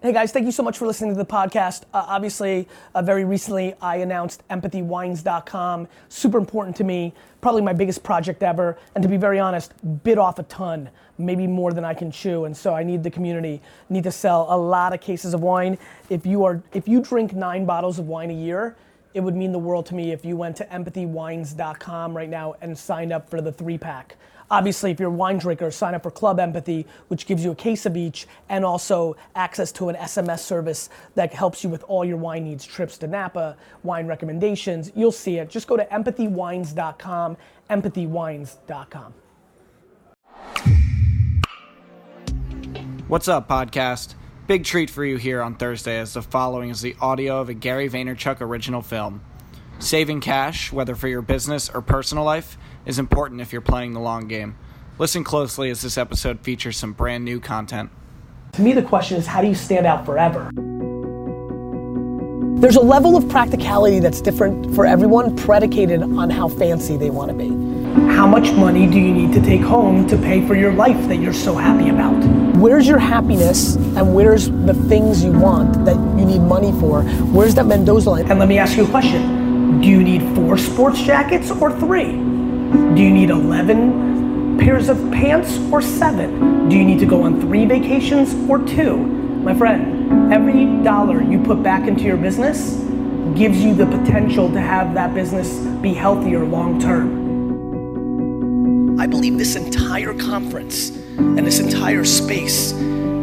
Hey guys, thank you so much for listening to the podcast. Uh, obviously, uh, very recently I announced empathywines.com. Super important to me, probably my biggest project ever. And to be very honest, bit off a ton, maybe more than I can chew. And so I need the community, need to sell a lot of cases of wine. If you are, if you drink nine bottles of wine a year, it would mean the world to me if you went to empathywines.com right now and signed up for the three pack. Obviously, if you're a wine drinker, sign up for Club Empathy, which gives you a case of each and also access to an SMS service that helps you with all your wine needs, trips to Napa, wine recommendations. You'll see it. Just go to empathywines.com, empathywines.com. What's up, podcast? Big treat for you here on Thursday as the following is the audio of a Gary Vaynerchuk original film. Saving cash, whether for your business or personal life, is important if you're playing the long game. Listen closely as this episode features some brand new content. To me, the question is how do you stand out forever? There's a level of practicality that's different for everyone, predicated on how fancy they want to be. How much money do you need to take home to pay for your life that you're so happy about? Where's your happiness and where's the things you want that you need money for? Where's that Mendoza line? And let me ask you a question. Do you need four sports jackets or three? Do you need 11 pairs of pants or seven? Do you need to go on three vacations or two? My friend, every dollar you put back into your business gives you the potential to have that business be healthier long term. I believe this entire conference and this entire space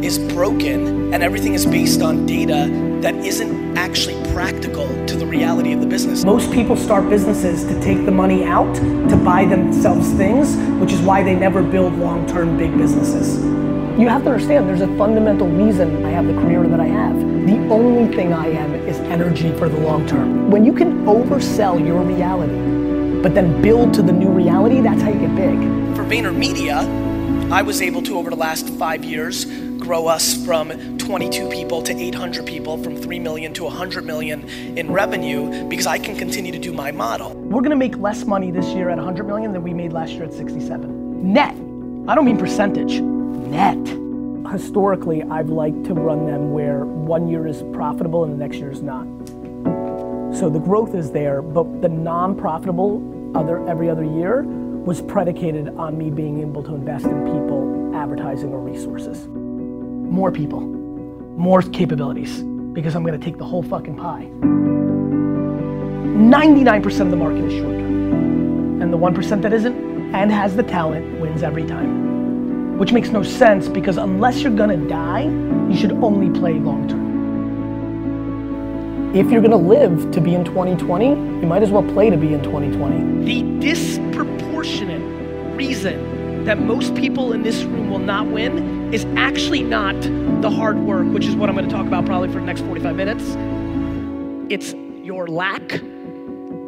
is broken and everything is based on data that isn't actually practical to the reality of the business. Most people start businesses to take the money out to buy themselves things, which is why they never build long term big businesses. You have to understand there's a fundamental reason I have the career that I have. The only thing I am is energy for the long term. When you can oversell your reality, but then build to the new reality, that's how you get big. For VaynerMedia, I was able to, over the last five years, grow us from 22 people to 800 people, from 3 million to 100 million in revenue because I can continue to do my model. We're gonna make less money this year at 100 million than we made last year at 67. Net. I don't mean percentage. Net. Historically, I've liked to run them where one year is profitable and the next year is not. So the growth is there, but the non-profitable other every other year was predicated on me being able to invest in people, advertising, or resources more people, more capabilities, because I'm gonna take the whole fucking pie. 99% of the market is short term. And the 1% that isn't and has the talent wins every time. Which makes no sense because unless you're gonna die, you should only play long term. If you're gonna live to be in 2020, you might as well play to be in 2020. The disproportionate reason that most people in this room will not win is actually not the hard work, which is what I'm going to talk about probably for the next 45 minutes. It's your lack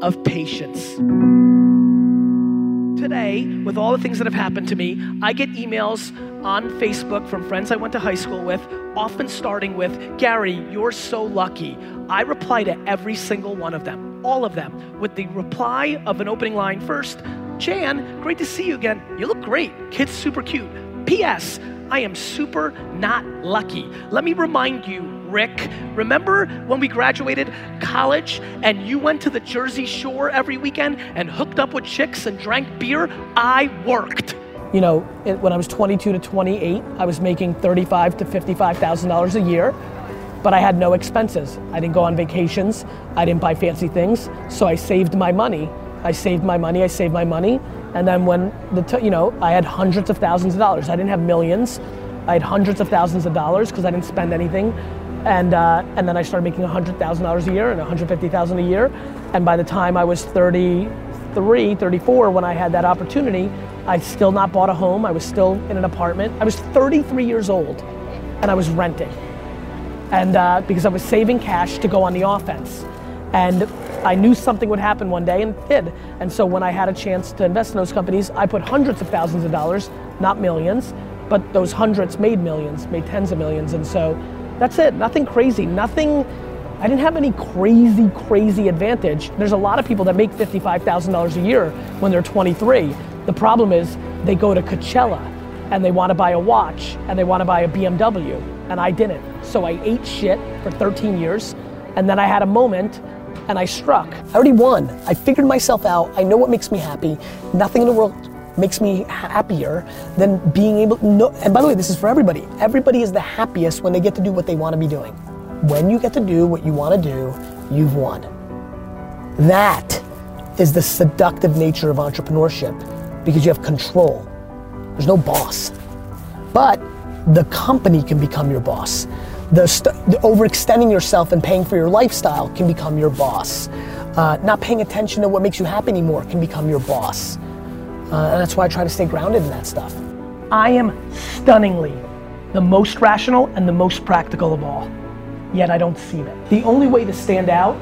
of patience. Today, with all the things that have happened to me, I get emails on Facebook from friends I went to high school with, often starting with, Gary, you're so lucky. I reply to every single one of them, all of them, with the reply of an opening line first Jan, great to see you again. You look great. Kid's super cute. P.S. I am super not lucky. Let me remind you, Rick, remember when we graduated college and you went to the Jersey Shore every weekend and hooked up with chicks and drank beer? I worked. You know, when I was 22 to 28, I was making 35 to 55,000 dollars a year, but I had no expenses. I didn't go on vacations. I didn't buy fancy things, so I saved my money I saved my money, I saved my money. And then when the, t- you know, I had hundreds of thousands of dollars. I didn't have millions. I had hundreds of thousands of dollars because I didn't spend anything. And, uh, and then I started making $100,000 a year and $150,000 a year. And by the time I was 33, 34, when I had that opportunity, I still not bought a home. I was still in an apartment. I was 33 years old and I was renting. And uh, because I was saving cash to go on the offense. And I knew something would happen one day and did. And so when I had a chance to invest in those companies, I put hundreds of thousands of dollars, not millions, but those hundreds made millions, made tens of millions. And so that's it, nothing crazy, nothing, I didn't have any crazy, crazy advantage. There's a lot of people that make $55,000 a year when they're 23. The problem is they go to Coachella and they want to buy a watch and they want to buy a BMW and I didn't. So I ate shit for 13 years, and then I had a moment and I struck. I already won. I figured myself out. I know what makes me happy. Nothing in the world makes me happier than being able no and by the way this is for everybody. Everybody is the happiest when they get to do what they want to be doing. When you get to do what you want to do you've won. That is the seductive nature of entrepreneurship because you have control. There's no boss. But the company can become your boss. The, st- the overextending yourself and paying for your lifestyle can become your boss. Uh, not paying attention to what makes you happy anymore can become your boss Uh, and that's why I try to stay grounded in that stuff. I am stunningly the most rational and the most practical of all. Yet I don't see that. The only way to stand out,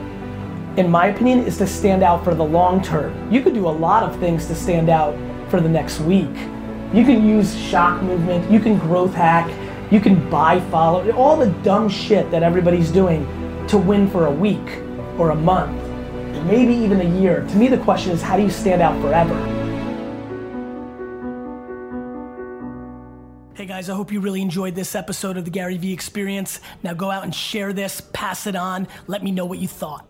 in my opinion, is to stand out for the long term. You could do a lot of things to stand out for the next week. You can use shock movement, you can growth hack, you can buy follow, all the dumb shit that everybody's doing to win for a week or a month, maybe even a year. To me, the question is how do you stand out forever? Hey guys, I hope you really enjoyed this episode of the Gary Vee Experience. Now go out and share this, pass it on, let me know what you thought.